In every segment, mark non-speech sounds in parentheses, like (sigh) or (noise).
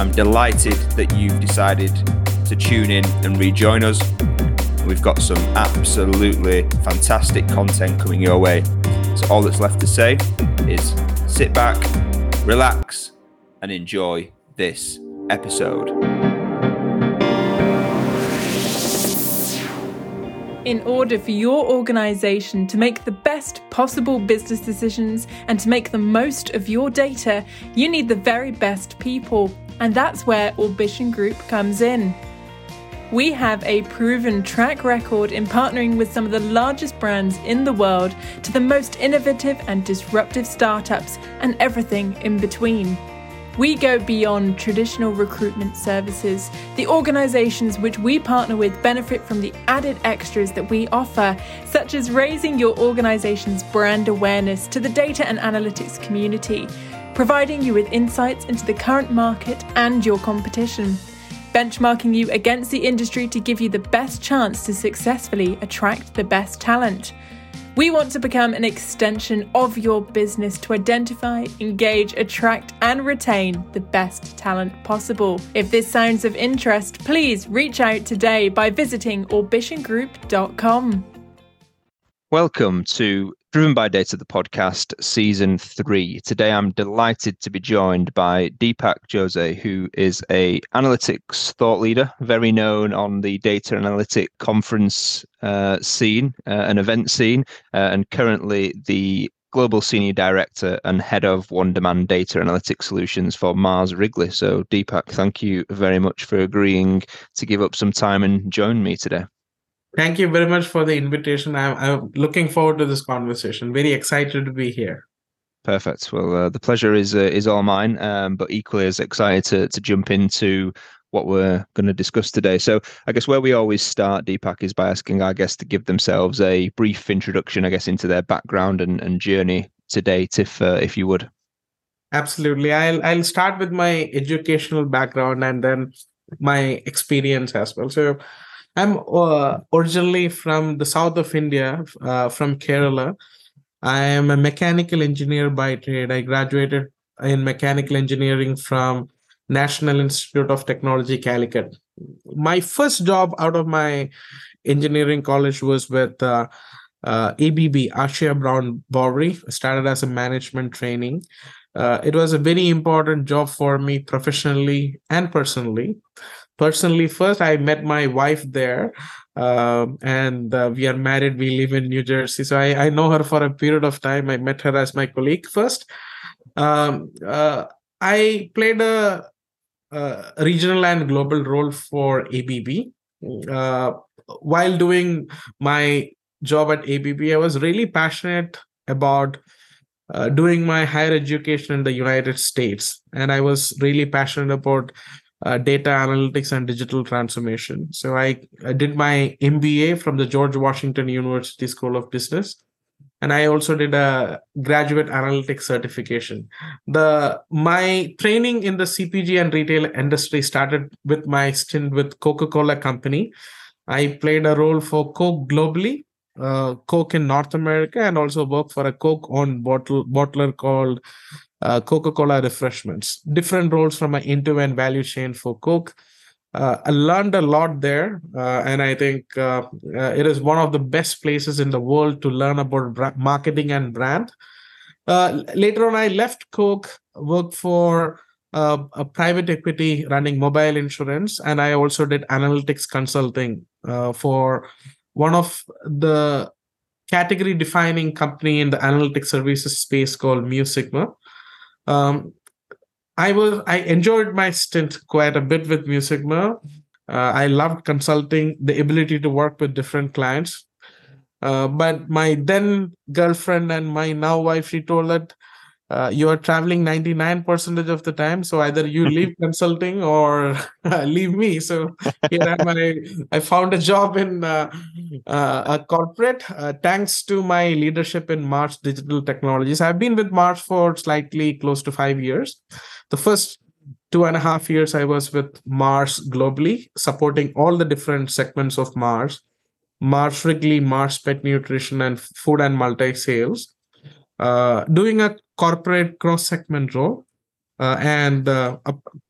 I'm delighted that you've decided to tune in and rejoin us. We've got some absolutely fantastic content coming your way. So all that's left to say is sit back, relax, and enjoy this episode. In order for your organization to make the best possible business decisions and to make the most of your data, you need the very best people. And that's where Orbition Group comes in. We have a proven track record in partnering with some of the largest brands in the world to the most innovative and disruptive startups and everything in between. We go beyond traditional recruitment services. The organizations which we partner with benefit from the added extras that we offer, such as raising your organization's brand awareness to the data and analytics community, providing you with insights into the current market and your competition, benchmarking you against the industry to give you the best chance to successfully attract the best talent. We want to become an extension of your business to identify, engage, attract, and retain the best talent possible. If this sounds of interest, please reach out today by visiting orbitiongroup.com. Welcome to Driven by Data, the podcast, season three. Today, I'm delighted to be joined by Deepak Jose, who is a analytics thought leader, very known on the data analytic conference uh, scene, uh, event scene, uh, and currently the global senior director and head of one demand data analytics solutions for Mars Wrigley. So, Deepak, thank you very much for agreeing to give up some time and join me today. Thank you very much for the invitation. I'm, I'm looking forward to this conversation. Very excited to be here. Perfect. Well, uh, the pleasure is uh, is all mine, um, but equally as excited to to jump into what we're going to discuss today. So, I guess where we always start, Deepak, is by asking our guests to give themselves a brief introduction, I guess, into their background and, and journey to date, if uh, if you would. Absolutely. I'll I'll start with my educational background and then my experience as well. So, I'm uh, originally from the south of India, uh, from Kerala. I am a mechanical engineer by trade. I graduated in mechanical engineering from National Institute of Technology, Calicut. My first job out of my engineering college was with uh, uh, ABB, Asea Brown Boveri. I started as a management training. Uh, it was a very important job for me professionally and personally personally first i met my wife there um, and uh, we are married we live in new jersey. So I, I know her for a period of time. I met her as my colleague first. Um, uh, i played a, a, regional and global role for abb uh, while doing my job at abb i was really passionate about uh, doing my higher education in the united states. And i was really passionate about uh, data analytics and digital transformation. So I, I did my MBA from the George Washington University School of Business. And I also did a graduate analytics certification. The my training in the CPG and retail industry started with my stint with Coca-Cola Company. I played a role for Coke globally, uh, Coke in North America, and also worked for a Coke-owned bottle bottler called uh, Coca-Cola refreshments, different roles from an end-to-end value chain for Coke. Uh, I learned a lot there, uh, and I think uh, uh, it is one of the best places in the world to learn about marketing and brand. Uh, later on, I left Coke, worked for a private equity running mobile insurance, and I also did analytics consulting for one of the category defining company in the analytics services space called Mu Sigma. Um, I was I enjoyed my stint quite a bit with Mu Sigma. Uh, I loved consulting, the ability to work with different clients. Uh, but my then girlfriend and my now wife, she told that uh, you are traveling 99 percentage of the time so either you (laughs) leave consulting or (laughs) leave me so here am I, I found a job in uh, uh, a corporate uh, thanks to my leadership in Mars Digital Technologies. I've been with Mars for slightly close to five years. The first two and a half years I was with Mars globally, supporting all the different segments of Mars. Mars Wrigley, Mars Pet Nutrition, and Food and Multi Sales. Uh, doing a corporate cross segment role. Uh, and uh,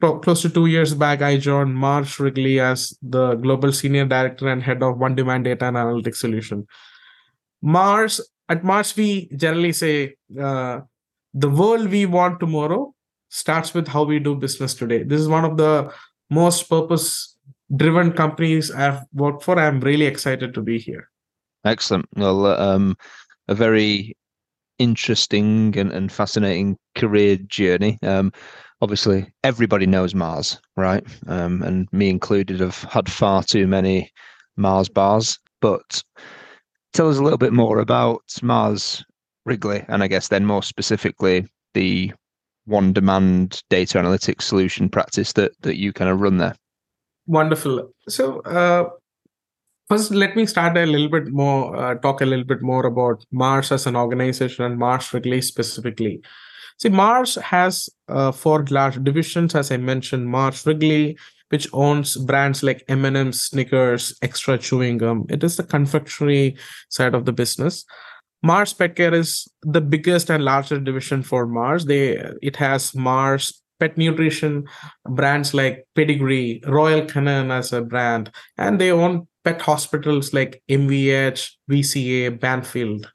close to two years back, I joined Mars Wrigley as the global senior director and head of One Demand Data and Analytics Solution. Mars at Mars, we generally say uh, the world we want tomorrow starts with how we do business today. This is one of the most purpose driven companies I've worked for. I'm really excited to be here. Excellent. Well, um, a very interesting and, and fascinating career journey. Um, obviously, everybody knows Mars, right? Um, and me included have had far too many Mars bars. But tell us a little bit more about Mars Wrigley, and I guess then more specifically the one demand data analytics solution practice that that you kind of run there. Wonderful. So uh, First, let me start a little bit more, uh, talk a little bit more about Mars as an organization and Mars Wrigley specifically. See, Mars has uh, four large divisions, as I mentioned. Mars Wrigley, which owns brands like M&M's, Snickers, Extra Chewing Gum. It is the confectionery side of the business. Mars Pet Care is the biggest and largest division for Mars. They it has Mars pet nutrition brands like Pedigree, Royal Canin as a brand, and they own pet hospitals like MVH, VCA, Banfield,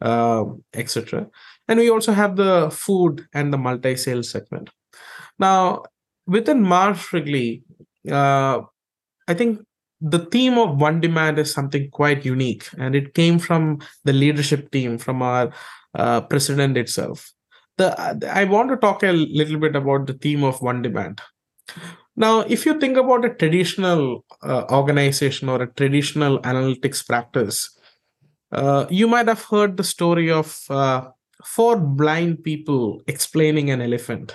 uh, etc. And we also have the food and the multi-sales segment. Now, within Mars Wrigley, uh, I think the theme of one demand is something quite unique, and it came from the leadership team, from our uh, president itself. The I want to talk a little bit about the theme of one demand. Now, if you think about a traditional uh, organization or a traditional analytics practice, uh, you might have heard the story of uh, four blind people explaining an elephant.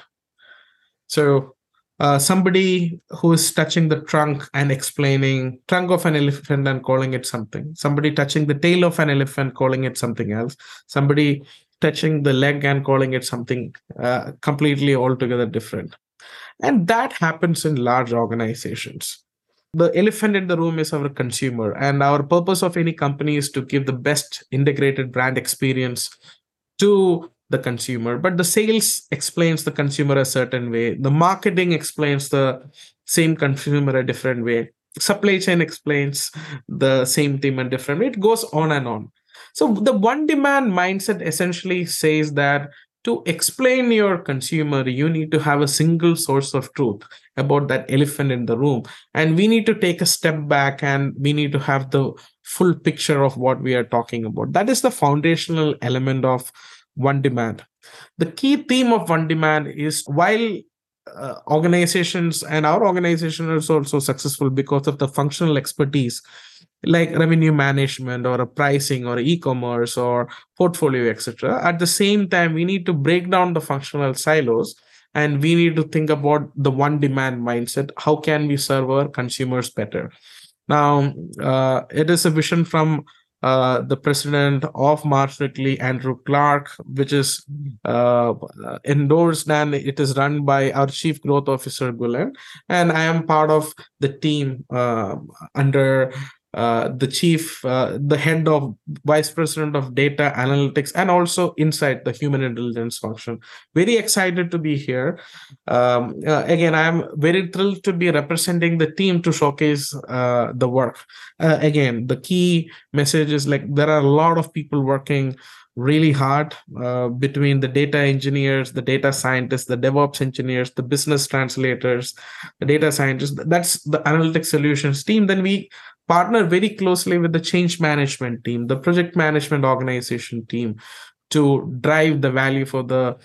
So, uh, somebody who is touching the trunk and explaining trunk of an elephant and calling it something. Somebody touching the tail of an elephant, calling it something else. Somebody touching the leg and calling it something uh, completely altogether different. And that happens in large organizations. The elephant in the room is our consumer, and our purpose of any company is to give the best integrated brand experience to the consumer. But the sales explains the consumer a certain way, the marketing explains the same consumer a different way, supply chain explains the same theme a different way. It goes on and on. So the one demand mindset essentially says that to explain your consumer you need to have a single source of truth about that elephant in the room. And we need to take a step back and we need to have the full picture of what we are talking about. That is the foundational element of one demand. The key theme of one demand is while uh, organizations and our organization is also successful because of the functional expertise like revenue management or a pricing or e-commerce or portfolio etc at the same time we need to break down the functional silos and we need to think about the one demand mindset. How can we serve our consumers better? Now uh, it is a vision from uh, the president of Mars Wrigley, Andrew Clarke, which is uh, endorsed and it is run by our Chief Growth Officer, Gulen. And I am part of the team uh, under uh, the chief, uh, the head of vice president of data analytics, and also inside the human intelligence function. Very excited to be here. Um, uh, again, I am very thrilled to be representing the team to showcase uh, the work. Uh, again, the key message is like there are a lot of people working really hard uh, between the data engineers, the data scientists, the DevOps engineers, the business translators, the data scientists. That's the analytics solutions team. Then we partner very closely with the change management team, the project management organization team to drive the value for the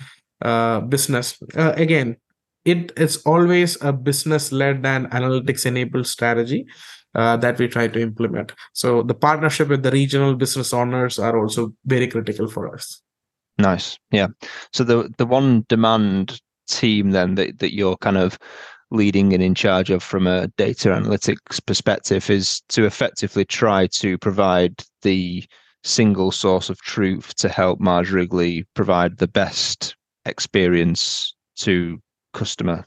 uh, business. Uh, again, it is always a business led and analytics enabled strategy. Uh, that we try to implement. So the partnership with the regional business owners are also very critical for us. Nice. Yeah. So the the one demand team then that, that you're kind of leading and in charge of from a data analytics perspective is to effectively try to provide the single source of truth to help Mars Wrigley provide the best experience to customer.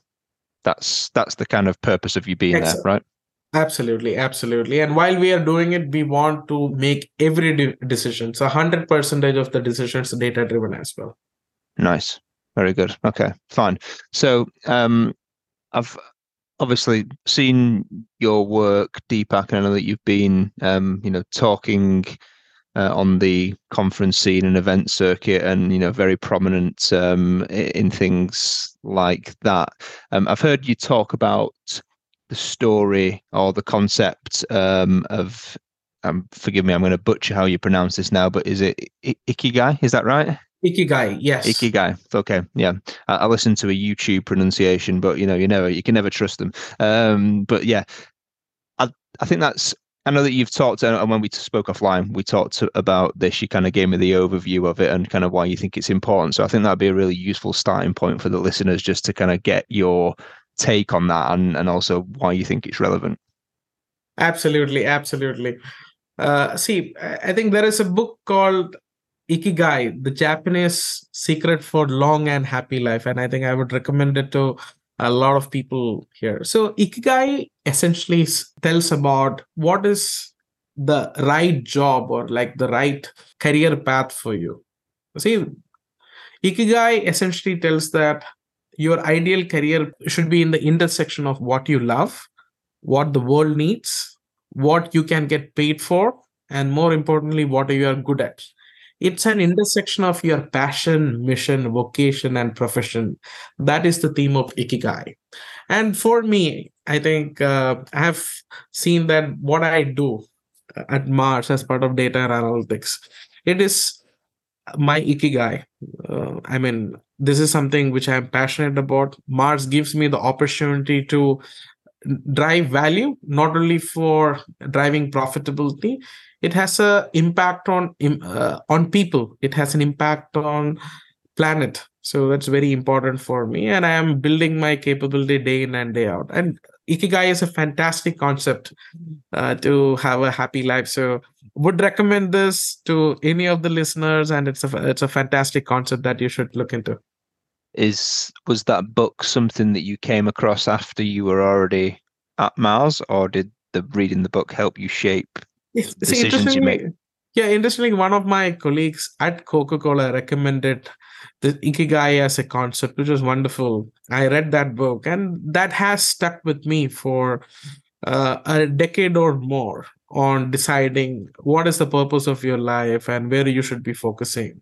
That's that's the kind of purpose of you being Excellent. there, right? Absolutely, absolutely. And while we are doing it, we want to make every de- decision. So, hundred percentage of the decisions data driven as well. Nice, very good. Okay, fine. So, um, I've obviously seen your work, Deepak, and I know that you've been, um, you know, talking uh, on the conference scene and event circuit, and you know, very prominent um, in things like that. Um, I've heard you talk about the story or the concept um, of um, forgive me, I'm going to butcher how you pronounce this now, but is it I- Ikigai? Is that right? Ikigai, yes. Ikigai. Okay, yeah. I, I listened to a YouTube pronunciation, but you know, you never, you can never trust them. Um, but yeah, I, I think that's. I know that you've talked, and when we spoke offline, we talked about this. You kind of gave me the overview of it and kind of why you think it's important. So I think that'd be a really useful starting point for the listeners, just to kind of get your take on that and, and also why you think it's relevant. Absolutely, absolutely. Uh, see, I think there is a book called Ikigai, the Japanese secret for long and happy life. And I think I would recommend it to a lot of people here. So, Ikigai essentially tells about what is the right job or like the right career path for you. See, Ikigai essentially tells that your ideal career should be in the intersection of what you love, what the world needs, what you can get paid for, and more importantly, what you are good at. It's an intersection of your passion, mission, vocation, and profession. That is the theme of Ikigai. And for me, I think uh, I have seen that what I do at Mars as part of data analytics, it is my Ikigai. Uh, I mean, this is something which i'm passionate about. Mars gives me the opportunity to drive value not only for driving profitability it has a impact on uh, on people. It has an impact on planet. So that's very important for me and i am building my capability day in and day out. And ikigai is a fantastic concept uh, to have a happy life. So would recommend this to any of the listeners and it's a it's a fantastic concept that you should look into is was that book something that you came across after you were already at Mars, or did the reading the book help you shape See, decisions you make? Yeah, interestingly, one of my colleagues at Coca Cola recommended the Ikigai as a concept, which was wonderful. I read that book, and that has stuck with me for uh, a decade or more on deciding what is the purpose of your life and where you should be focusing.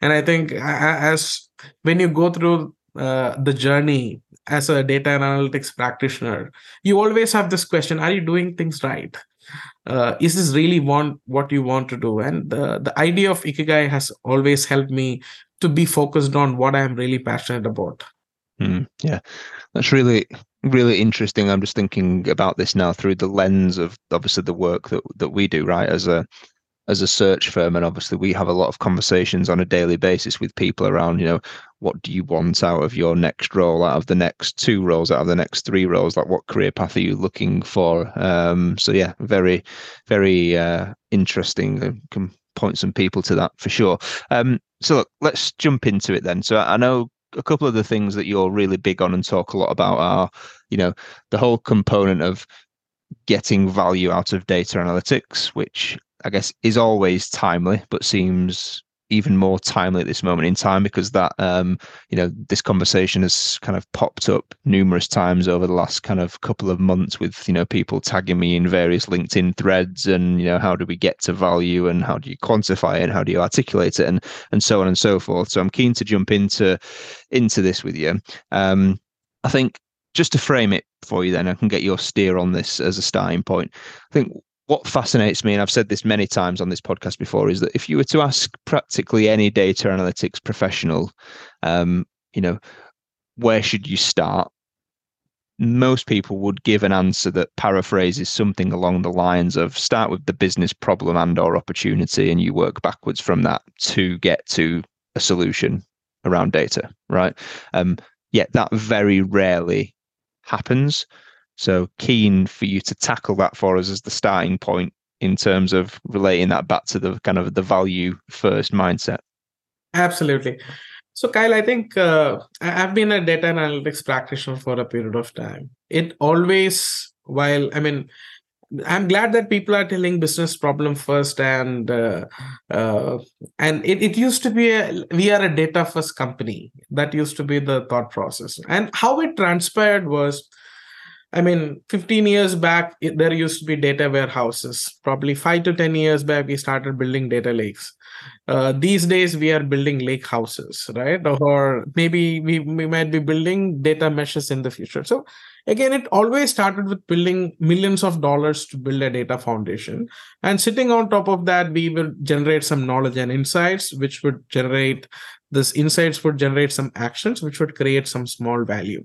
And i think as when you go through uh, the journey as a data and analytics practitioner you always have this question are you doing things right? Uh, is this really want what you want to do? And the, the idea of ikigai has always helped me to be focused on what i'm really passionate about. Mm, yeah. That's really really interesting. I'm just thinking about this now through the lens of obviously the work that, that we do right? As a as a search firm and obviously we have a lot of conversations on a daily basis with people around you know what do you want out of your next role out of the next two roles out of the next three roles? Like what career path are you looking for? Um, so yeah very very uh, interesting. I can point some people to that for sure. Um, so look, let's jump into it then. So i know a couple of the things that you're really big on and talk a lot about are you know the whole component of getting value out of data analytics which I guess, is always timely, but seems even more timely at this moment in time because that um, you know this conversation has kind of popped up numerous times over the last kind of couple of months with you know people tagging me in various linkedin threads and you know how do we get to value and how do you quantify it? And how do you articulate it? And and so on and so forth. So i'm keen to jump into into this with you. Um, i think just to frame it for you then i can get your steer on this as a starting point. I think what fascinates me, and I've said this many times on this podcast before, is that if you were to ask practically any data analytics professional, um, you know, where should you start? most people would give an answer that paraphrases something along the lines of start with the business problem and or opportunity and you work backwards from that to get to a solution around data, right? Um, yet that very rarely happens. So keen for you to tackle that for us as the starting point in terms of relating that back to the kind of the value first mindset. Absolutely. So, Kyle, I think uh, I've been a data analytics practitioner for a period of time. It always, while I mean, I'm glad that people are telling business problem first, and uh, uh, and it, it used to be a, we are a data first company. That used to be the thought process, and how it transpired was I mean, 15 years back, there used to be data warehouses. Probably five to 10 years back, we started building data lakes. Uh, these days, we are building lake houses, right? Or maybe we, we might be building data meshes in the future. So, again, it always started with building millions of dollars to build a data foundation. And sitting on top of that, we will generate some knowledge and insights, which would generate this insights would generate some actions, which would create some small value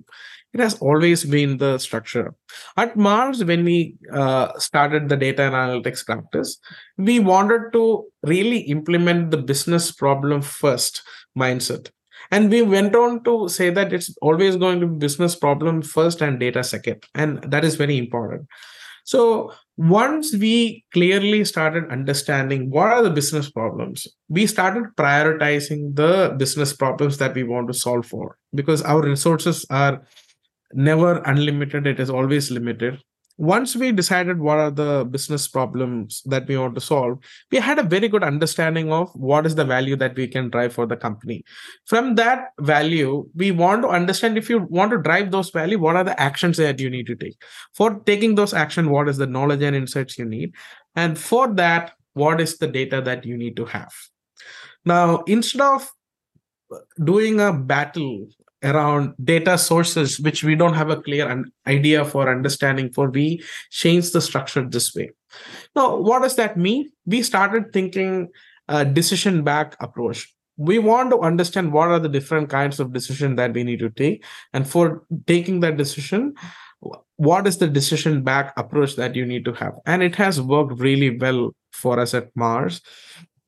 it has always been the structure. At Mars, when we uh, started the data analytics practice, we wanted to really implement the business problem first mindset. And we went on to say that it's always going to be business problem first and data second. And that is very important. So once we clearly started understanding what are the business problems, we started prioritizing the business problems that we want to solve for because our resources are never unlimited it is always limited. Once we decided what are the business problems that we want to solve we had a very good understanding of what is the value that we can drive for the company. From that value we want to understand if you want to drive those value what are the actions that you need to take. For taking those action what is the knowledge and insights you need? And for that what is the data that you need to have? Now instead of doing a battle around data sources which we don't have a clear idea for understanding for we change the structure this way. Now what does that mean? We started thinking a decision back approach. We want to understand what are the different kinds of decision that we need to take. And for taking that decision what is the decision back approach that you need to have? And it has worked really well for us at mars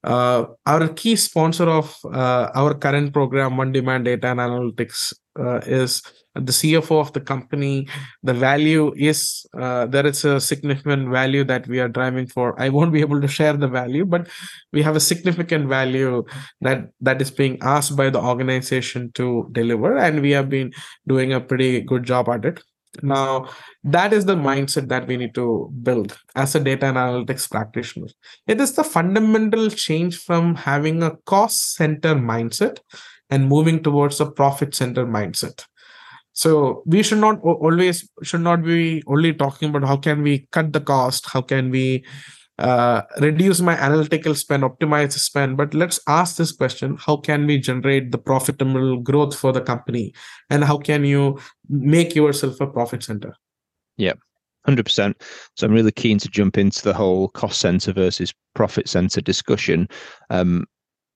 uh, our key sponsor of uh, our current program, One Demand Data and Analytics, uh, is the CFO of the company. The value is uh, there is a significant value that we are driving for. I won't be able to share the value, but we have a significant value that that is being asked by the organization to deliver, and we have been doing a pretty good job at it. Now, that is the mindset that we need to build as a data analytics practitioner. It is the fundamental change from having a cost center mindset and moving towards a profit center mindset. So we should not always should not be only talking about how can we cut the cost, how can we uh, reduce my analytical spend, optimize the spend. But let's ask this question how can we generate the profitable growth for the company? And how can you make yourself a profit center? Yeah. 100%. So I'm really keen to jump into the whole cost center versus profit center discussion. Um,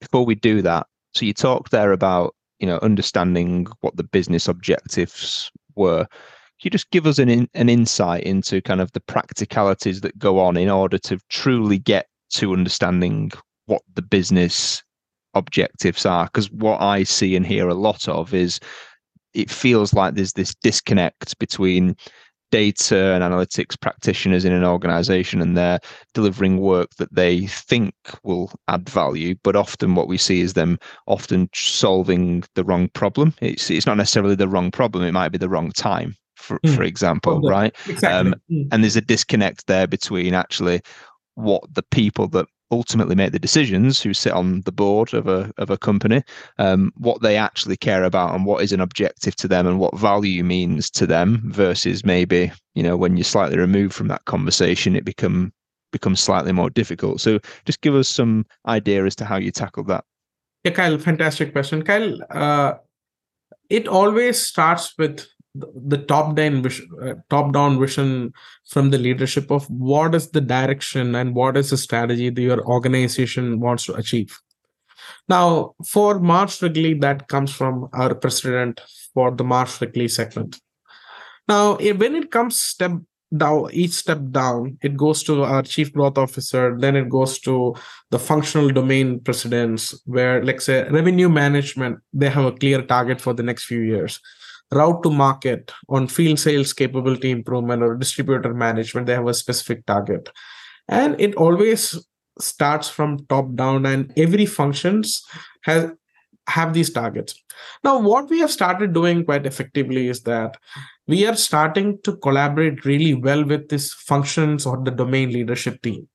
before we do that, so you talked there about you know understanding what the business objectives were you just give us an in, an insight into kind of the practicalities that go on in order to truly get to understanding what the business objectives are? Because what I see and hear a lot of is it feels like there's this disconnect between data and analytics practitioners in an organization and they're delivering work that they think will add value but often what we see is them often solving the wrong problem it's it's not necessarily the wrong problem it might be the wrong time for, mm. for example, oh, right? Exactly. Um, mm. And there's a disconnect there between actually what the people that ultimately make the decisions who sit on the board of a of a company um, what they actually care about and what is an objective to them and what value means to them versus maybe you know when you're slightly removed from that conversation it become becomes slightly more difficult so just give us some idea as to how you tackle that yeah kyle fantastic question kyle uh, it always starts with the top down vision, uh, top down vision from the leadership of what is the direction and what is the strategy that your organization wants to achieve. Now, for Mars Wrigley, that comes from our president for the Mars Wrigley segment. Now, when it comes step down each step down it goes to our chief growth officer then it goes to the functional domain presidents where like say revenue management they have a clear target for the next few years route to market on field sales capability improvement or distributor management they have a specific target. And it always starts from top down and every functions has have these targets. Now what we have started doing quite effectively is that we are starting to collaborate really well with these functions or the domain leadership team.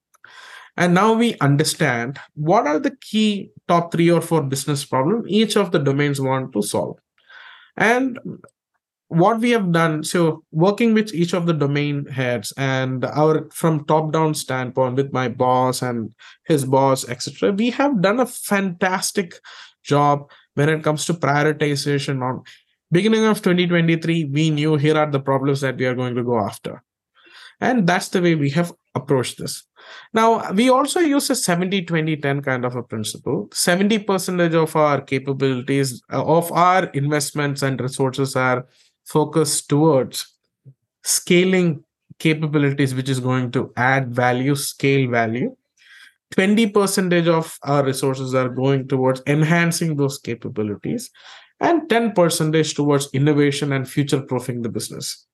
And now we understand what are the key top three or four business problems each of the domains want to solve and what we have done so working with each of the domain heads and our from top down standpoint with my boss and his boss etc we have done a fantastic job when it comes to prioritization on beginning of 2023 we knew here are the problems that we are going to go after. And that's the way we have approached this now we also use a 70 20 10 kind of a principle. 70 percentage of our capabilities uh, of our investments and resources are focused towards scaling capabilities which is going to add value scale value. 20 percentage of our resources are going towards enhancing those capabilities and 10 percentage towards innovation and future proofing the business.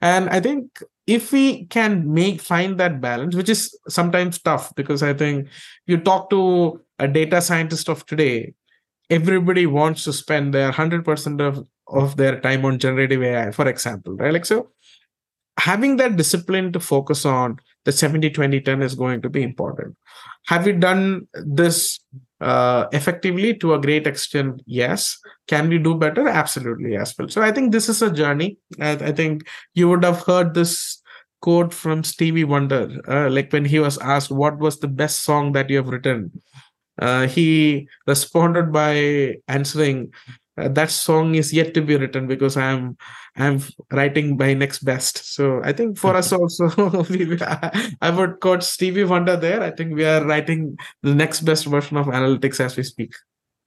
And i think if we can make find that balance which is sometimes tough because i think you talk to a data scientist of today everybody wants to spend their 100% of, of their time on generative ai for example right? Like so having that discipline to focus on the 70 20 10 is going to be important. Have you done this uh, effectively to a great extent yes. Can we do better? Absolutely yes well so i think this is a journey. I, I think you would have heard this quote from stevie wonder uh, like when he was asked what was the best song that you have written? Uh, he responded by answering uh, that song is yet to be written because i'm i'm writing my next best so i think for us also (laughs) we, i would quote stevie wonder there i think we are writing the next best version of analytics as we speak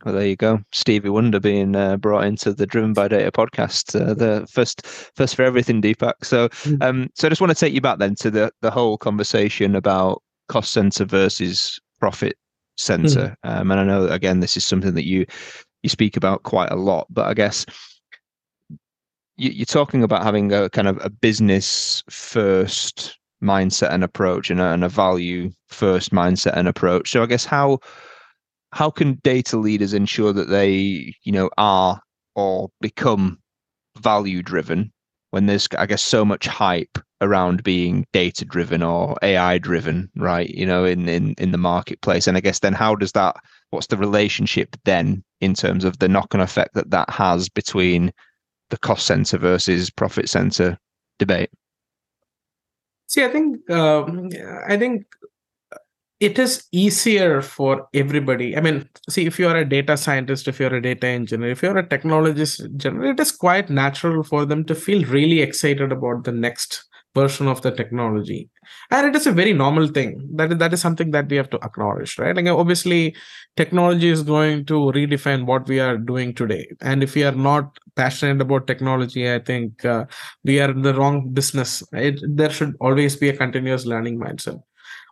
well, there you go. Stevie Wonder being uh, brought into the Driven by Data podcast, uh, the first first for everything, Deepak. So, mm. um, so I just want to take you back then to the the whole conversation about cost center versus profit center. Mm. Um, and I know again this is something that you you speak about quite a lot, but I guess you, are talking about having a kind of a business first mindset and approach and a, and a value first mindset and approach. So I guess how how can data leaders ensure that they you know are or become value driven when there's i guess so much hype around being data driven or ai driven right you know in in in the marketplace and i guess then how does that what's the relationship then in terms of the knock-on effect that that has between the cost center versus profit center debate see i think um, i think it is easier for everybody. I mean, see, if you're a data scientist, if you're a data engineer, if you're a technologist, generally, it is quite natural for them to feel really excited about the next version of the technology. And it is a very normal thing. That is, that is something that we have to acknowledge right? Like obviously technology is going to redefine what we are doing today. And if we are not passionate about technology i think uh, we are in the wrong business. It, there should always be a continuous learning mindset.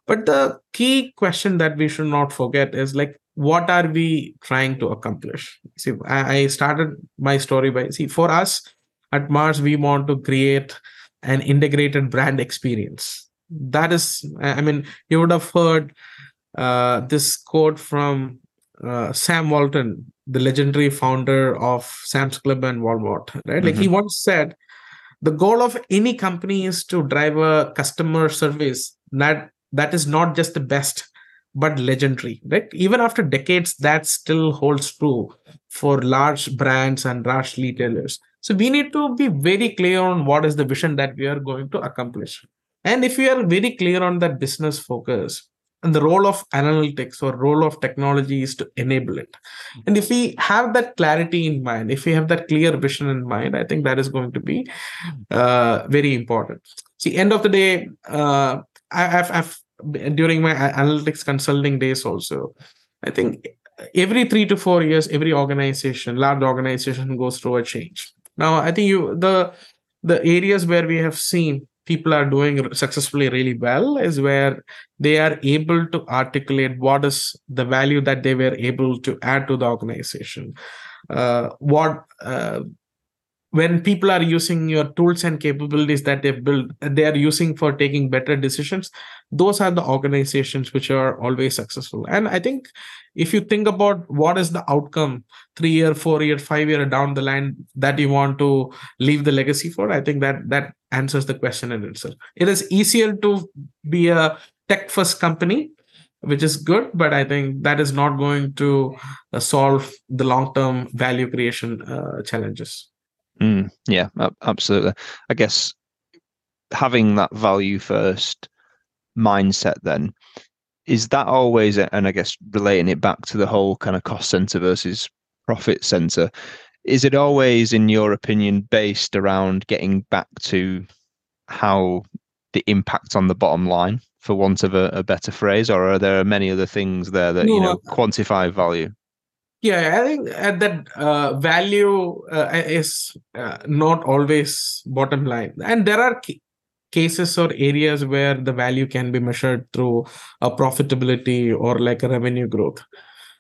But the key question that we should not forget is like, what are we trying to accomplish? See, I started my story by see, for us at Mars, we want to create an integrated brand experience. That is, I mean, you would have heard uh, this quote from uh, Sam Walton, the legendary founder of Sam's Club and Walmart, right? Mm-hmm. Like he mm-hmm. once said, the goal of any company is to drive a customer service that that is not just the best but legendary right even after decades that still holds true for large brands and large retailers so we need to be very clear on what is the vision that we are going to accomplish and if we are very clear on that business focus and the role of analytics or role of technology is to enable it and if we have that clarity in mind if we have that clear vision in mind i think that is going to be uh, very important see end of the day uh, I, have I've during my analytics consulting days also. I think every three to four years, every organization, large organization, goes through a change. Now, I think you the the areas where we have seen people are doing successfully really well is where they are able to articulate what is the value that they were able to add to the organization. Uh, what uh, when people are using your tools and capabilities that they've built they are using for taking better decisions those are the organizations which are always successful. And i think if you think about what is the outcome three year four year five year down the line that you want to leave the legacy for i think that that answers the question in itself it is easier to be a tech first company which is good but i think that is not going to uh, solve the long term value creation uh, challenges Mm, yeah, absolutely. I guess having that value first mindset then is that always and I guess relating it back to the whole kind of cost center versus profit center is it always in your opinion based around getting back to how the impact on the bottom line for want of a, a better phrase or are there many other things there that no, you know quantify value yeah i think that uh, value uh, is uh, not always bottom line. And there are cases or areas where the value can be measured through a profitability or like a revenue growth.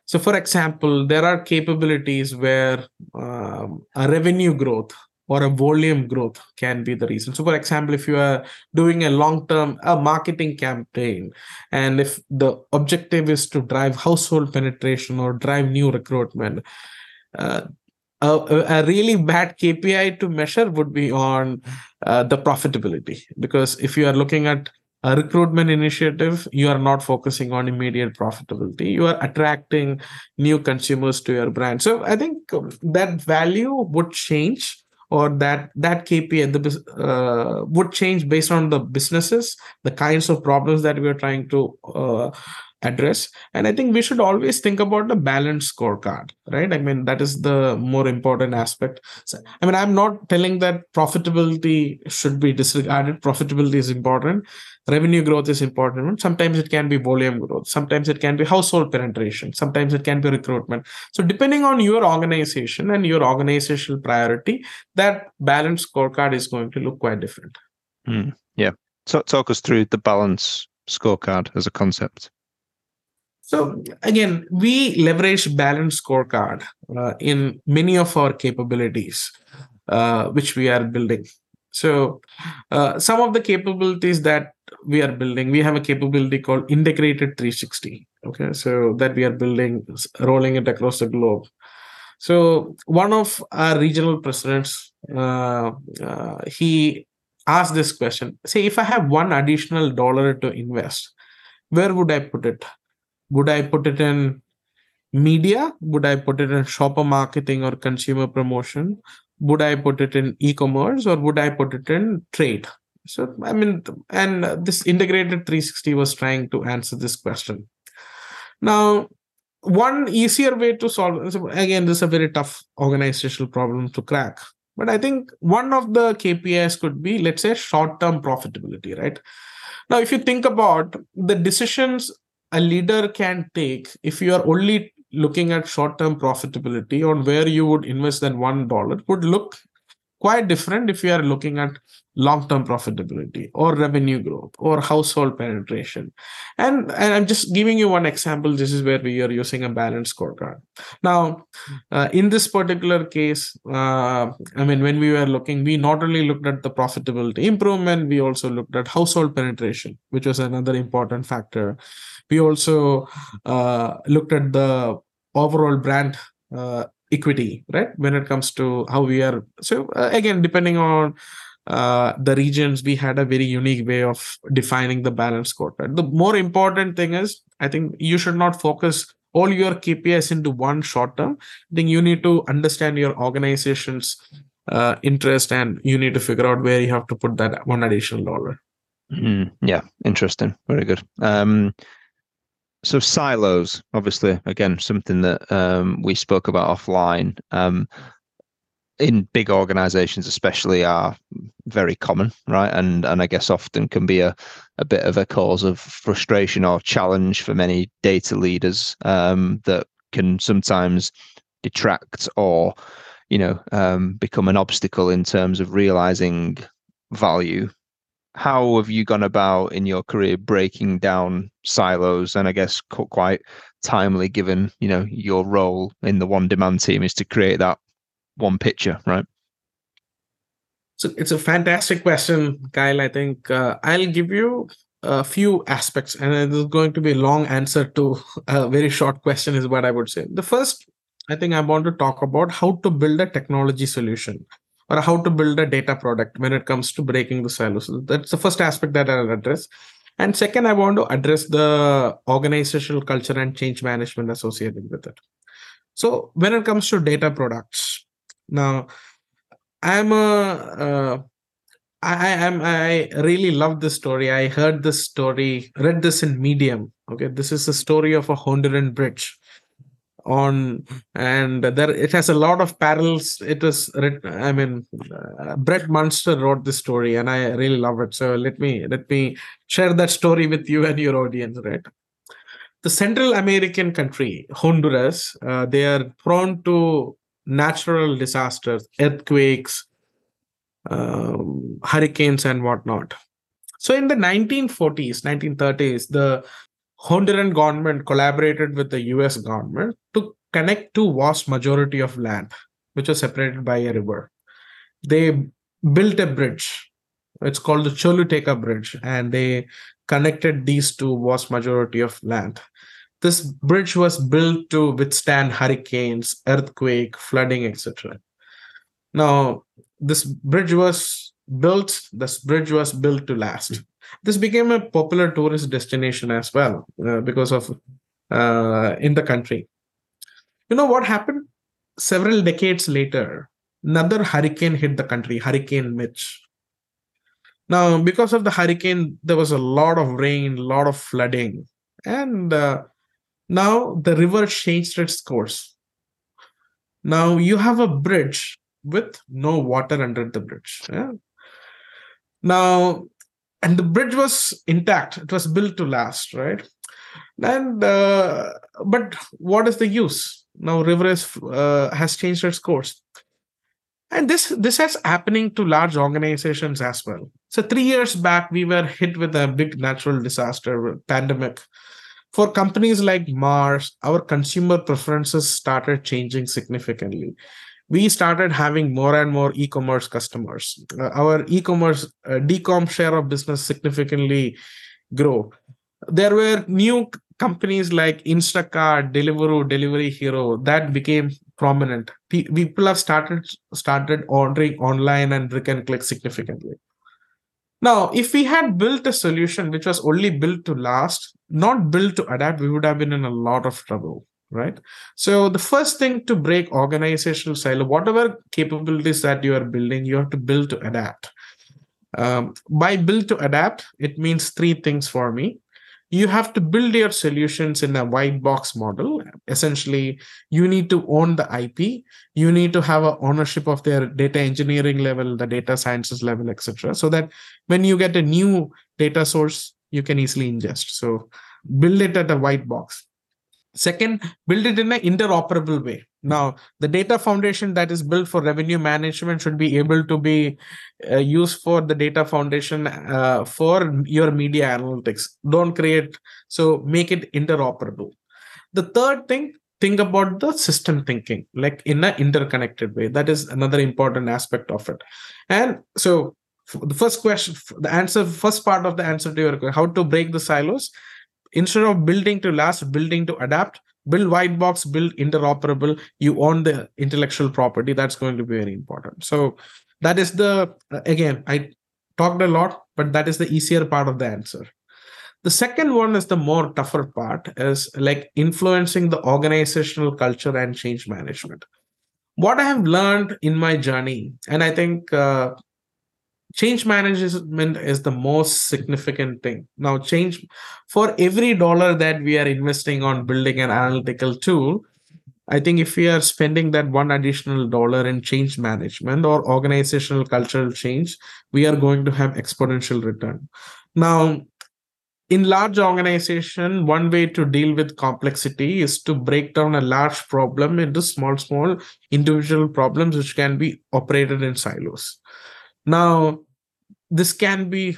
So for example there are capabilities where um, a revenue growth or a volume growth can be the reason. So, for example, if you are doing a long term a marketing campaign, and if the objective is to drive household penetration or drive new recruitment, uh, a, a, really bad KPI to measure would be on uh, the profitability. Because if you are looking at a recruitment initiative, you are not focusing on immediate profitability. You are attracting new consumers to your brand. So I think that value would change or that that KPI the uh, would change based on the businesses, the kinds of problems that we are trying to uh, address. And i think we should always think about the balanced scorecard right? I mean that is the more important aspect. So, i mean i'm not telling that profitability should be disregarded. Profitability is important. Revenue growth is important. Sometimes it can be volume growth. Sometimes it can be household penetration. Sometimes it can be recruitment. So depending on your organization and your organizational priority that balanced scorecard is going to look quite different. Mm, yeah. So talk us through the balance scorecard as a concept so again, we leverage balance scorecard uh, in many of our capabilities, uh, which we are building. So uh, some of the capabilities that we are building, we have a capability called integrated 360. Okay, so that we are building, rolling it across the globe. So one of our regional presidents, uh, uh, he asked this question: Say, if I have one additional dollar to invest, where would I put it? Would i put it in media? Would i put it in shopper marketing or consumer promotion? Would i put it in e-commerce or would i put it in trade? So i mean and this integrated 360 was trying to answer this question. Now one easier way to solve so again this is a very tough organizational problem to crack. But i think one of the kpis could be let's say short term profitability right? Now if you think about the decisions a leader can take if you are only looking at short term profitability on where you would invest than one dollar would look quite different if you are looking at long-term profitability or revenue growth or household penetration. And, and i'm just giving you one example. This is where we are using a balanced scorecard. Now uh, in this particular case uh, i mean when we were looking we not only looked at the profitability improvement we also looked at household penetration which was another important factor we also uh, looked at the overall brand uh, equity right? When it comes to how we are so uh, again depending on uh, the regions we had a very unique way of defining the balance scorecard the more important thing is i think you should not focus all your kpis into one short term. I think you need to understand your organization's uh, interest and you need to figure out where you have to put that one additional dollar. Mm, yeah. Interesting. Very good. Um, so silos, obviously, again, something that um, we spoke about offline. Um, in big organizations, especially, are very common, right? And and I guess often can be a, a bit of a cause of frustration or challenge for many data leaders um, that can sometimes detract or, you know, um, become an obstacle in terms of realizing value how have you gone about in your career breaking down silos? And I guess quite timely, given you know your role in the one demand team is to create that one picture, right? So it's a fantastic question, Kyle. I think uh, I'll give you a few aspects, and it is going to be a long answer to a very short question, is what I would say. The first, I think I want to talk about how to build a technology solution or how to build a data product when it comes to breaking the silos. So that's the first aspect that I'll address. And second, I want to address the organizational culture and change management associated with it. So when it comes to data products, now I'm a uh, I am I really love this story. I heard this story, read this in Medium. Okay, this is the story of a Honduran bridge on and there it has a lot of parallels. It was i mean uh, brett munster wrote this story and i really love it. So let me let me share that story with you and your audience right the central american country honduras uh, they are prone to natural disasters earthquakes um, hurricanes and whatnot. So in the 1940s 1930s the Honduran government collaborated with the US government to connect to vast majority of land, which was separated by a river. They built a bridge. It's called the Choluteca Bridge, and they connected these two vast majority of land. This bridge was built to withstand hurricanes, earthquake, flooding, etc. Now, this bridge was built. This bridge was built to last this became a popular tourist destination as well uh, because of uh, in the country you know what happened several decades later another hurricane hit the country hurricane mitch now because of the hurricane there was a lot of rain a lot of flooding and uh, now the river changed its course now you have a bridge with no water under the bridge yeah? Now and the bridge was intact. It was built to last right? And uh, but what is the use? Now river is, uh, has changed its course. And this this is happening to large organizations as well. So 3 years back we were hit with a big natural disaster pandemic. For companies like mars our consumer preferences started changing significantly we started having more and more e-commerce customers. Uh, our e-commerce uh, decom share of business significantly grow. There were new companies like Instacart, Deliveroo, Delivery Hero that became prominent. people have started started ordering online and brick and click significantly. Now, if we had built a solution which was only built to last, not built to adapt, we would have been in a lot of trouble right? So the first thing to break organizational silo whatever capabilities that you are building you have to build to adapt. Um, by build to adapt it means three things for me. You have to build your solutions in a white box model. Essentially you need to own the ip you need to have a ownership of their data engineering level the data sciences level etc so that when you get a new data source you can easily ingest. So build it at a white box Second, build it in an interoperable way. Now, the data foundation that is built for revenue management should be able to be uh, used for the data foundation uh, for your media analytics. Don't create, so make it interoperable. The third thing, think about the system thinking, like in an interconnected way. That is another important aspect of it. And so, the first question, the answer, first part of the answer to your question, how to break the silos instead of building to last building to adapt build white box build interoperable. You own the intellectual property. That's going to be very important. So that is the again i talked a lot but that is the easier part of the answer. The second one is the more tougher part is like influencing the organizational culture and change management. What i have learned in my journey and i think uh, change management is the most significant thing. Now change for every dollar that we are investing on building an analytical tool i think if we are spending that one additional dollar in change management or organizational cultural change we are going to have exponential return. Now in large organization one way to deal with complexity is to break down a large problem into small small individual problems which can be operated in silos now, this can be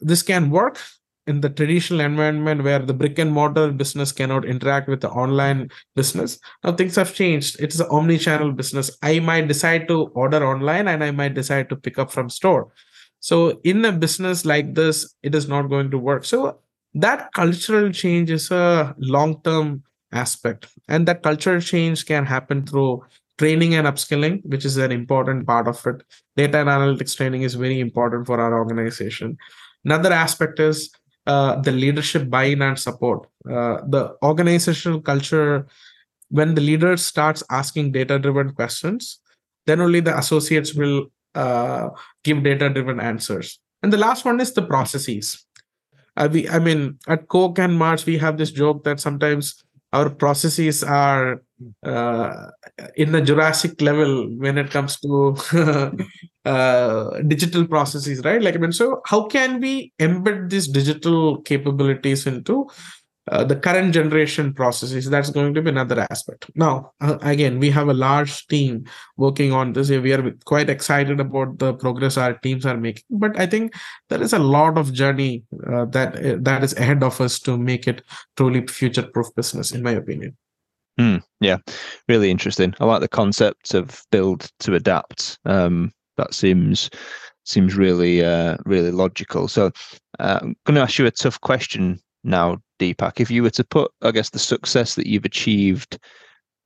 this can work in the traditional environment where the brick and mortar business cannot interact with the online business. Now things have changed. It's an omni-channel business. I might decide to order online and i might decide to pick up from store. So in a business like this it is not going to work. So that cultural change is a long term aspect. And that cultural change can happen through training and upskilling which is an important part of it. Data and analytics training is very important for our organization. Another aspect is uh, the leadership buy-in and support. Uh, the organizational culture when the leader starts asking data driven questions then only the associates will uh, give data driven answers. And the last one is the processes. Uh, we i mean at coke and mars we have this joke that sometimes our processes are uh, in the Jurassic level when it comes to (laughs) uh, digital processes, right? Like, I mean, so how can we embed these digital capabilities into uh, the current generation processes? That's going to be another aspect. Now uh, again we have a large team working on this. We are quite excited about the progress our teams are making but i think there is a lot of journey uh, that uh, that is ahead of us to make it truly future proof business in my opinion mm, yeah. Really interesting. I like the concept of build to adapt. Um, that seems seems really uh, really logical. So uh, i'm going to ask you a tough question now, Deepak, if you were to put, I guess, the success that you've achieved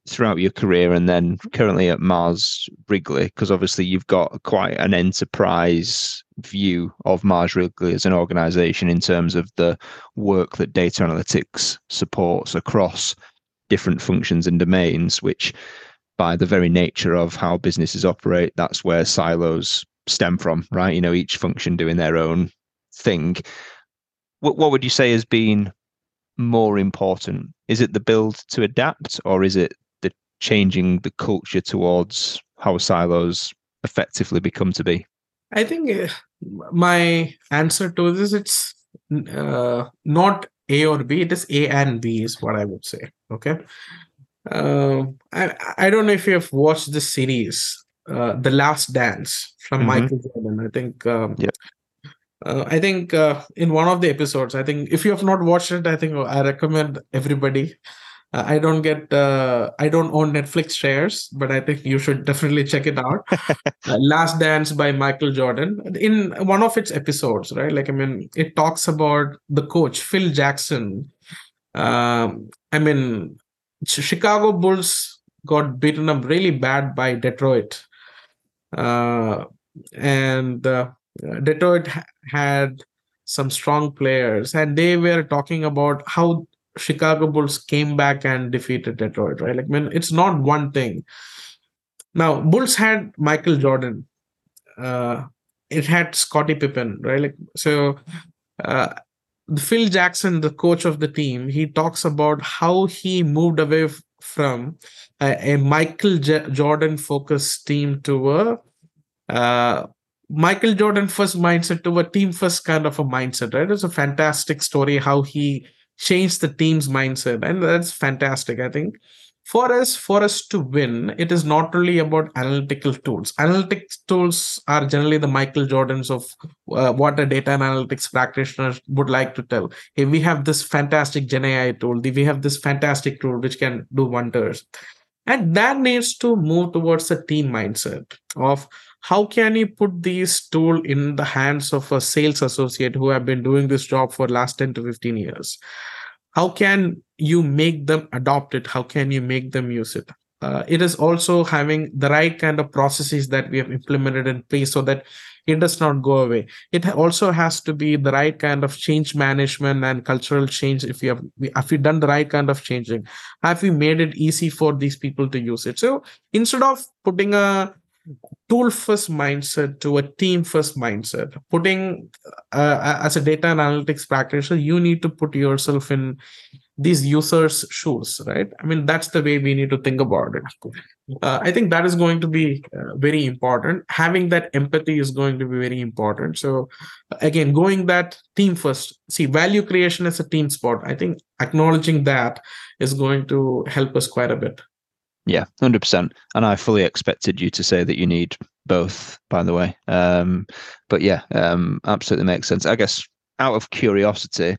throughout your career and then currently at Mars Wrigley, because obviously you've got quite an enterprise view of Mars Wrigley as an organization in terms of the work that data analytics supports across different functions and domains, which by the very nature of how businesses operate, that's where silos stem from, right? You know, each function doing their own thing what what would you say has been more important? Is it the build to adapt, or is it the changing the culture towards how silos effectively become to be? I think uh, my answer to this it's uh, not A or B. It is A and B is what I would say. Okay. Uh, I I don't know if you have watched the series, uh, The Last Dance from mm-hmm. Michael Jordan. I think um, yeah. Uh, I think uh, in one of the episodes, I think if you have not watched it, I think I recommend everybody. Uh, I don't get, uh, I don't own Netflix shares, but I think you should definitely check it out. (laughs) Uh, Last Dance by Michael Jordan. In one of its episodes, right? Like, I mean, it talks about the coach, Phil Jackson. Um, I mean, Chicago Bulls got beaten up really bad by Detroit. Uh, and Detroit had some strong players, and they were talking about how Chicago Bulls came back and defeated Detroit, right? Like, I mean, it's not one thing. Now, Bulls had Michael Jordan. Uh, it had Scottie Pippen, right? Like, so uh, Phil Jackson, the coach of the team, he talks about how he moved away from a, a Michael J- Jordan focused team to a uh, Michael Jordan first mindset to a team first kind of a mindset, right? It's a fantastic story how he changed the team's mindset, and that's fantastic. I think for us, for us to win, it is not really about analytical tools. Analytics tools are generally the Michael Jordans of uh, what a data analytics practitioner would like to tell. Hey, we have this fantastic Gen AI tool. We have this fantastic tool which can do wonders. And that needs to move towards a team mindset of how can you put these tool in the hands of a sales associate who have been doing this job for last 10 to 15 years? How can you make them adopt it? How can you make them use it? Uh, it is also having the right kind of processes that we have implemented in place so that it does not go away. It also has to be the right kind of change management and cultural change if we have if we done the right kind of changing? Have we made it easy for these people to use it? So instead of putting a tool first mindset to a team first mindset. Putting uh, as a data and analytics practitioner you need to put yourself in these users shoes right? I mean that's the way we need to think about it. Uh, i think that is going to be uh, very important. Having that empathy is going to be very important. So again going that team first see value creation is a team sport i think acknowledging that is going to help us quite a bit Yeah, hundred percent. And I fully expected you to say that you need both. By the way, um, but yeah, um, absolutely makes sense. I guess out of curiosity,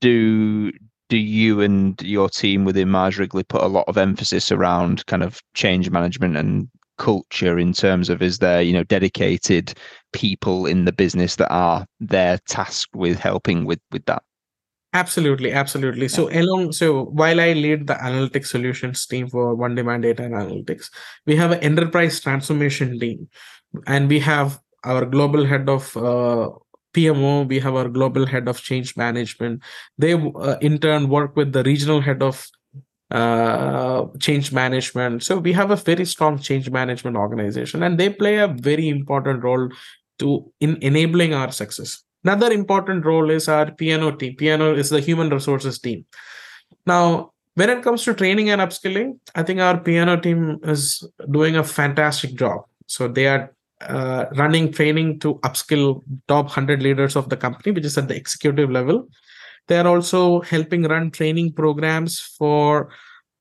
do do you and your team within Mars Wrigley put a lot of emphasis around kind of change management and culture in terms of is there you know dedicated people in the business that are there tasked with helping with with that Absolutely, absolutely. So along, so while I lead the analytics solutions team for One Demand Data and Analytics, we have an enterprise transformation team, and we have our global head of uh, PMO. We have our global head of change management. They uh, in turn work with the regional head of uh, change management. So we have a very strong change management organization, and they play a very important role to in enabling our success. Another important role is our PNO team. PNO is the human resources team. Now, when it comes to training and upskilling, I think our PNO team is doing a fantastic job. So they are uh, running training to upskill top 100 leaders of the company, which is at the executive level. They are also helping run training programs for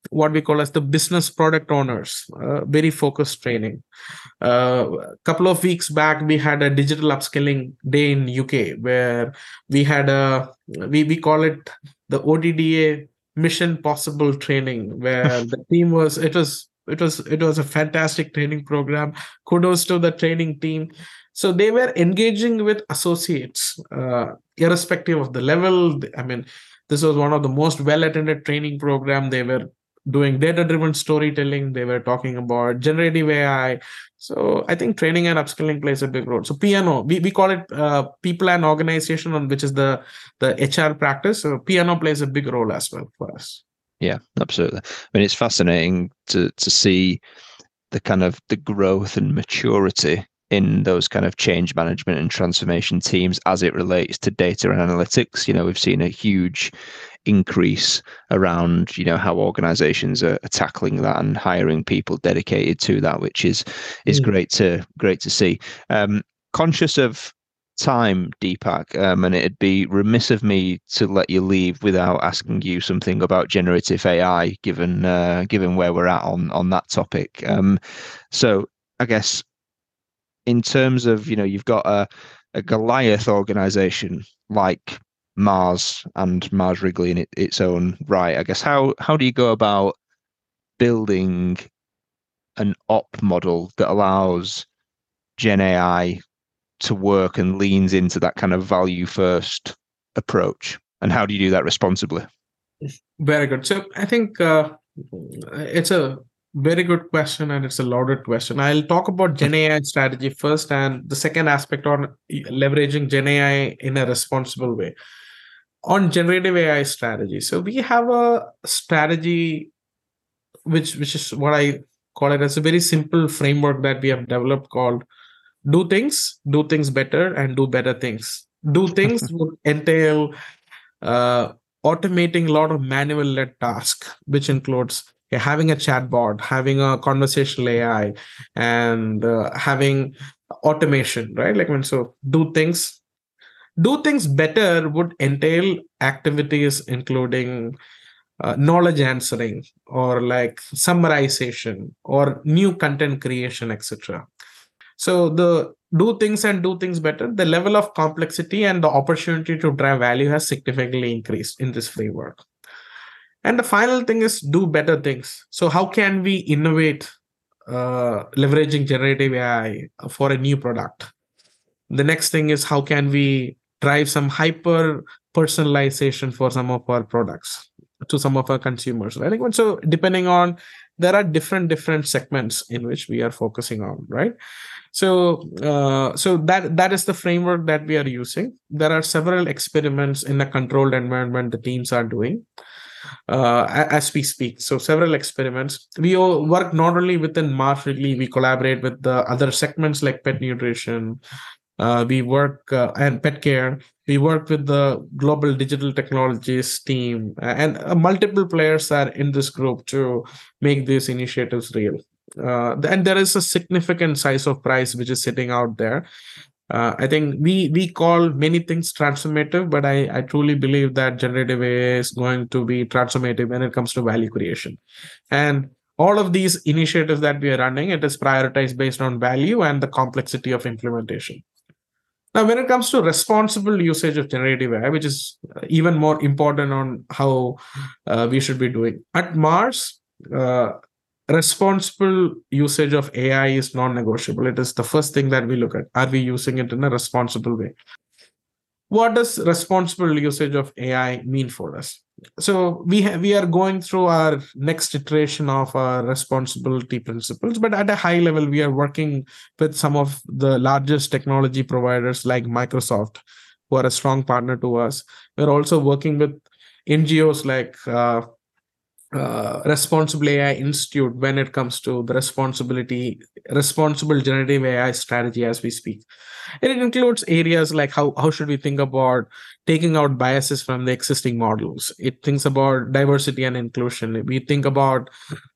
what we call as the business product owners uh, very focused training. A uh, couple of weeks back we had a digital upskilling day in uk where we had a we, we call it the odda mission possible training where (laughs) the team was it was it was it was a fantastic training program. Kudos to the training team. So they were engaging with associates uh, irrespective of the level. I mean this was one of the most well attended training program they were doing data driven storytelling. They were talking about generative ai so i think training and upskilling plays a big role. So pno we, we call it uh, people and organization which is the the hr practice. So pno plays a big role as well for us. Yeah absolutely. I mean it's fascinating to to see the kind of the growth and maturity in those kind of change management and transformation teams as it relates to data and analytics. You know we've seen a huge increase around you know how organizations are, tackling that and hiring people dedicated to that which is is mm. great to great to see. Um, conscious of time deepak um, and it'd be remiss of me to let you leave without asking you something about generative ai given uh, given where we're at on on that topic. Um, so i guess in terms of you know you've got a, a goliath organization like Mars and Mars Wrigley in it, its own right. I guess how how do you go about building an op model that allows Gen AI to work and leans into that kind of value first approach? And how do you do that responsibly? Very good. So I think uh, it's a very good question and it's a loaded question. I'll talk about Gen AI strategy first and the second aspect on leveraging Gen AI in a responsible way on generative AI strategy. So we have a strategy which which is what I call it as a very simple framework that we have developed called do things, do things better, and do better things. Do things (laughs) would entail uh, automating a lot of manual led tasks, which includes having a chatbot, having a conversational AI, and uh, having automation, right? Like when so do things do things better would entail activities including uh, knowledge answering or like summarization or new content creation etc so the do things and do things better the level of complexity and the opportunity to drive value has significantly increased in this framework and the final thing is do better things. So how can we innovate uh, leveraging generative ai for a new product? The next thing is how can we drive some hyper personalization for some of our products to some of our consumers right? Like so depending on there are different different segments in which we are focusing on right? So uh, so that that is the framework that we are using. There are several experiments in a controlled environment the teams are doing uh, as we speak so several experiments we all work not only within Mars Wrigley we collaborate with the other segments like pet nutrition uh, we work uh, and pet care. We work with the global digital technologies team, and uh, multiple players are in this group to make these initiatives real. Uh, and there is a significant size of price which is sitting out there. Uh, I think we we call many things transformative, but I, I truly believe that generative AI is going to be transformative when it comes to value creation. And all of these initiatives that we are running, it is prioritized based on value and the complexity of implementation. Now, when it comes to responsible usage of generative AI, which is even more important on how uh, we should be doing at Mars, uh, responsible usage of AI is non-negotiable. It is the first thing that we look at. Are we using it in a responsible way? What does responsible usage of AI mean for us? So we ha- we are going through our next iteration of our responsibility principles, but at a high level, we are working with some of the largest technology providers like Microsoft, who are a strong partner to us. We're also working with NGOs like uh, uh, responsible AI Institute when it comes to the responsibility, responsible generative AI strategy as we speak. And it includes areas like how, how should we think about taking out biases from the existing models. It thinks about diversity and inclusion. We think about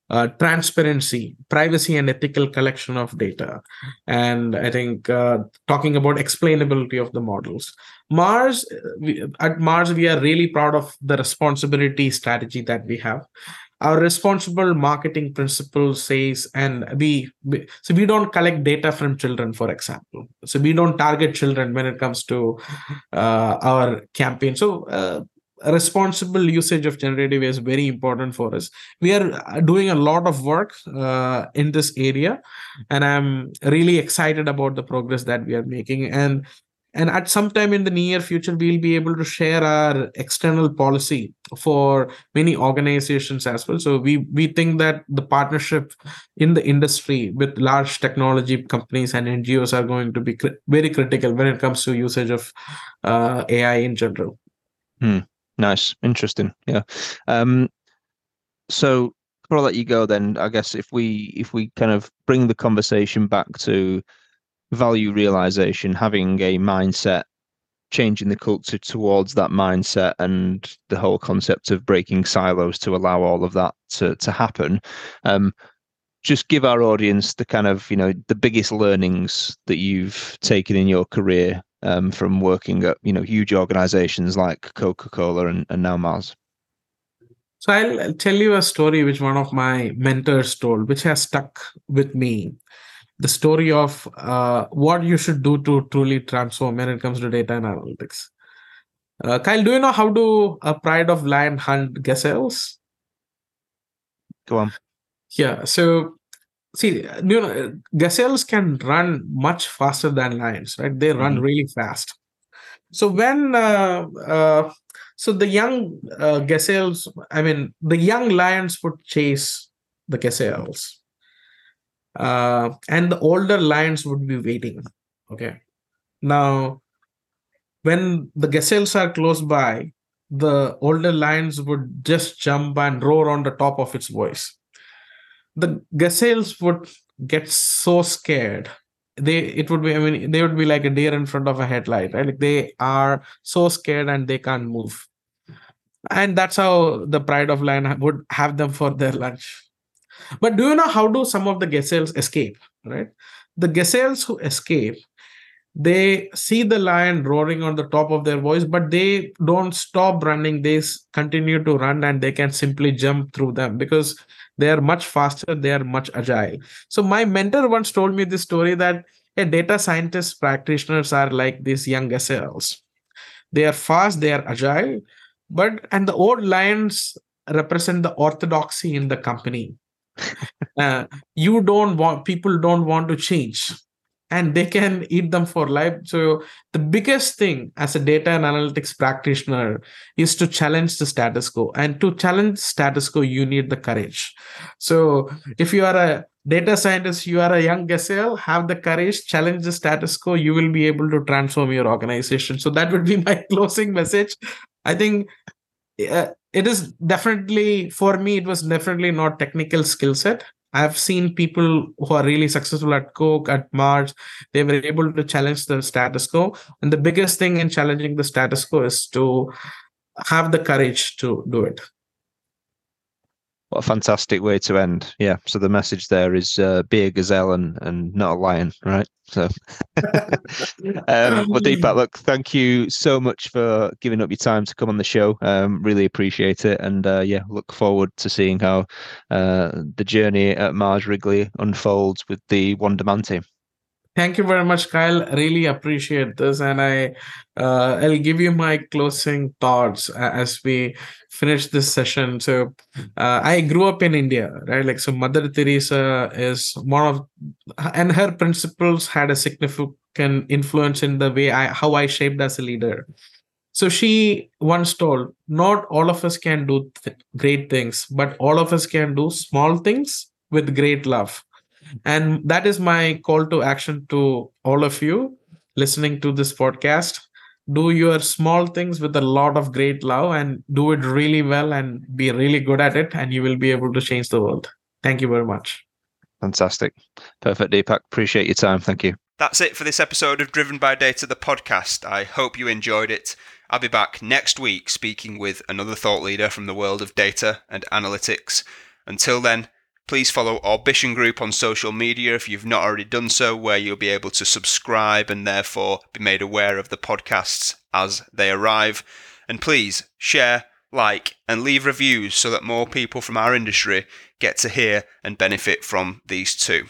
uh, transparency, privacy, and ethical collection of data. And I think uh, talking about explainability of the models. Mars, we, at Mars, we are really proud of the responsibility strategy that we have. Our responsible marketing principle says, and we, we so we don't collect data from children, for example. So we don't target children when it comes to uh, our campaign. So uh, responsible usage of generative is very important for us. We are uh, doing a lot of work uh, in this area and i'm really excited about the progress that we are making. And and at some time in the near future we'll be able to share our external policy for many organizations as well. So we we think that the partnership in the industry with large technology companies and ngos are going to be cr- very critical when it comes to usage of uh, ai in general. Hmm. Nice, interesting. Yeah. Um, so before I let you go, then I guess if we if we kind of bring the conversation back to value realization, having a mindset, changing the culture towards that mindset, and the whole concept of breaking silos to allow all of that to to happen. Um, just give our audience the kind of you know the biggest learnings that you've taken in your career um, from working at you know huge organizations like Coca-Cola and, and now Mars? So I'll, tell you a story which one of my mentors told, which has stuck with me. The story of uh, what you should do to truly transform when it comes to data and analytics. Uh, Kyle, do you know how do a pride of lion hunt gazelles? Go on. Yeah. So see you know gazelles can run much faster than lions right? They run mm-hmm. really fast. So when uh, uh, so the young uh, gazelles i mean the young lions would chase the gazelles uh, and the older lions would be waiting okay? Now when the gazelles are close by the older lions would just jump and roar on the top of its voice the gazelles would get so scared. They it would be i mean they would be like a deer in front of a headlight right? Like they are so scared and they can't move. And that's how the pride of lion would have them for their lunch. But do you know how do some of the gazelles escape right? The gazelles who escape they see the lion roaring on the top of their voice but they don't stop running. They continue to run and they can simply jump through them because they are much faster they are much agile. So my mentor once told me this story that a data scientist practitioners are like these young gazelles they are fast they are agile but and the old lions represent the orthodoxy in the company. (laughs) Uh, you don't want people don't want to change and they can eat them for life. So, the biggest thing as a data and analytics practitioner is to challenge the status quo. And to challenge status quo, you need the courage. So, if you are a data scientist, you are a young gazelle, have the courage, challenge the status quo, you will be able to transform your organization. So, that would be (laughs) my closing message. I think. Uh, it is definitely for me it was definitely not technical skill set I've seen people who are really successful at Coke, at Mars, they were able to challenge the status quo. And the biggest thing in challenging the status quo is to have the courage to do it. What a fantastic way to end. Yeah. So the message there is uh, be a gazelle and, and not a lion, right? So, (laughs) um, well, Deepak, look, thank you so much for giving up your time to come on the show. Um, really appreciate it. And uh, yeah, look forward to seeing how uh, the journey at Mars Wrigley unfolds with the One Demand team. Thank you very much, Kyle. Really appreciate this, and I, uh, I'll give you my closing thoughts as we finish this session. So, uh, I grew up in India, right? Like, so Mother Teresa is one of, and her principles had a significant influence in the way I, how I shaped as a leader. So she once told, "Not all of us can do th- great things, but all of us can do small things with great love." And that is my call to action to all of you listening to this podcast. Do your small things with a lot of great love and do it really well and be really good at it, and you will be able to change the world. Thank you very much. Fantastic. Perfect, Deepak. Appreciate your time. Thank you. That's it for this episode of Driven by Data, the podcast. I hope you enjoyed it. I'll be back next week speaking with another thought leader from the world of data and analytics. Until then, Please follow Orbition Group on social media if you've not already done so, where you'll be able to subscribe and therefore be made aware of the podcasts as they arrive. And please share, like, and leave reviews so that more people from our industry get to hear and benefit from these too.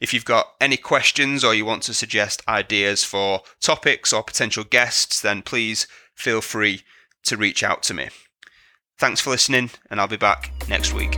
If you've got any questions or you want to suggest ideas for topics or potential guests, then please feel free to reach out to me. Thanks for listening, and I'll be back next week.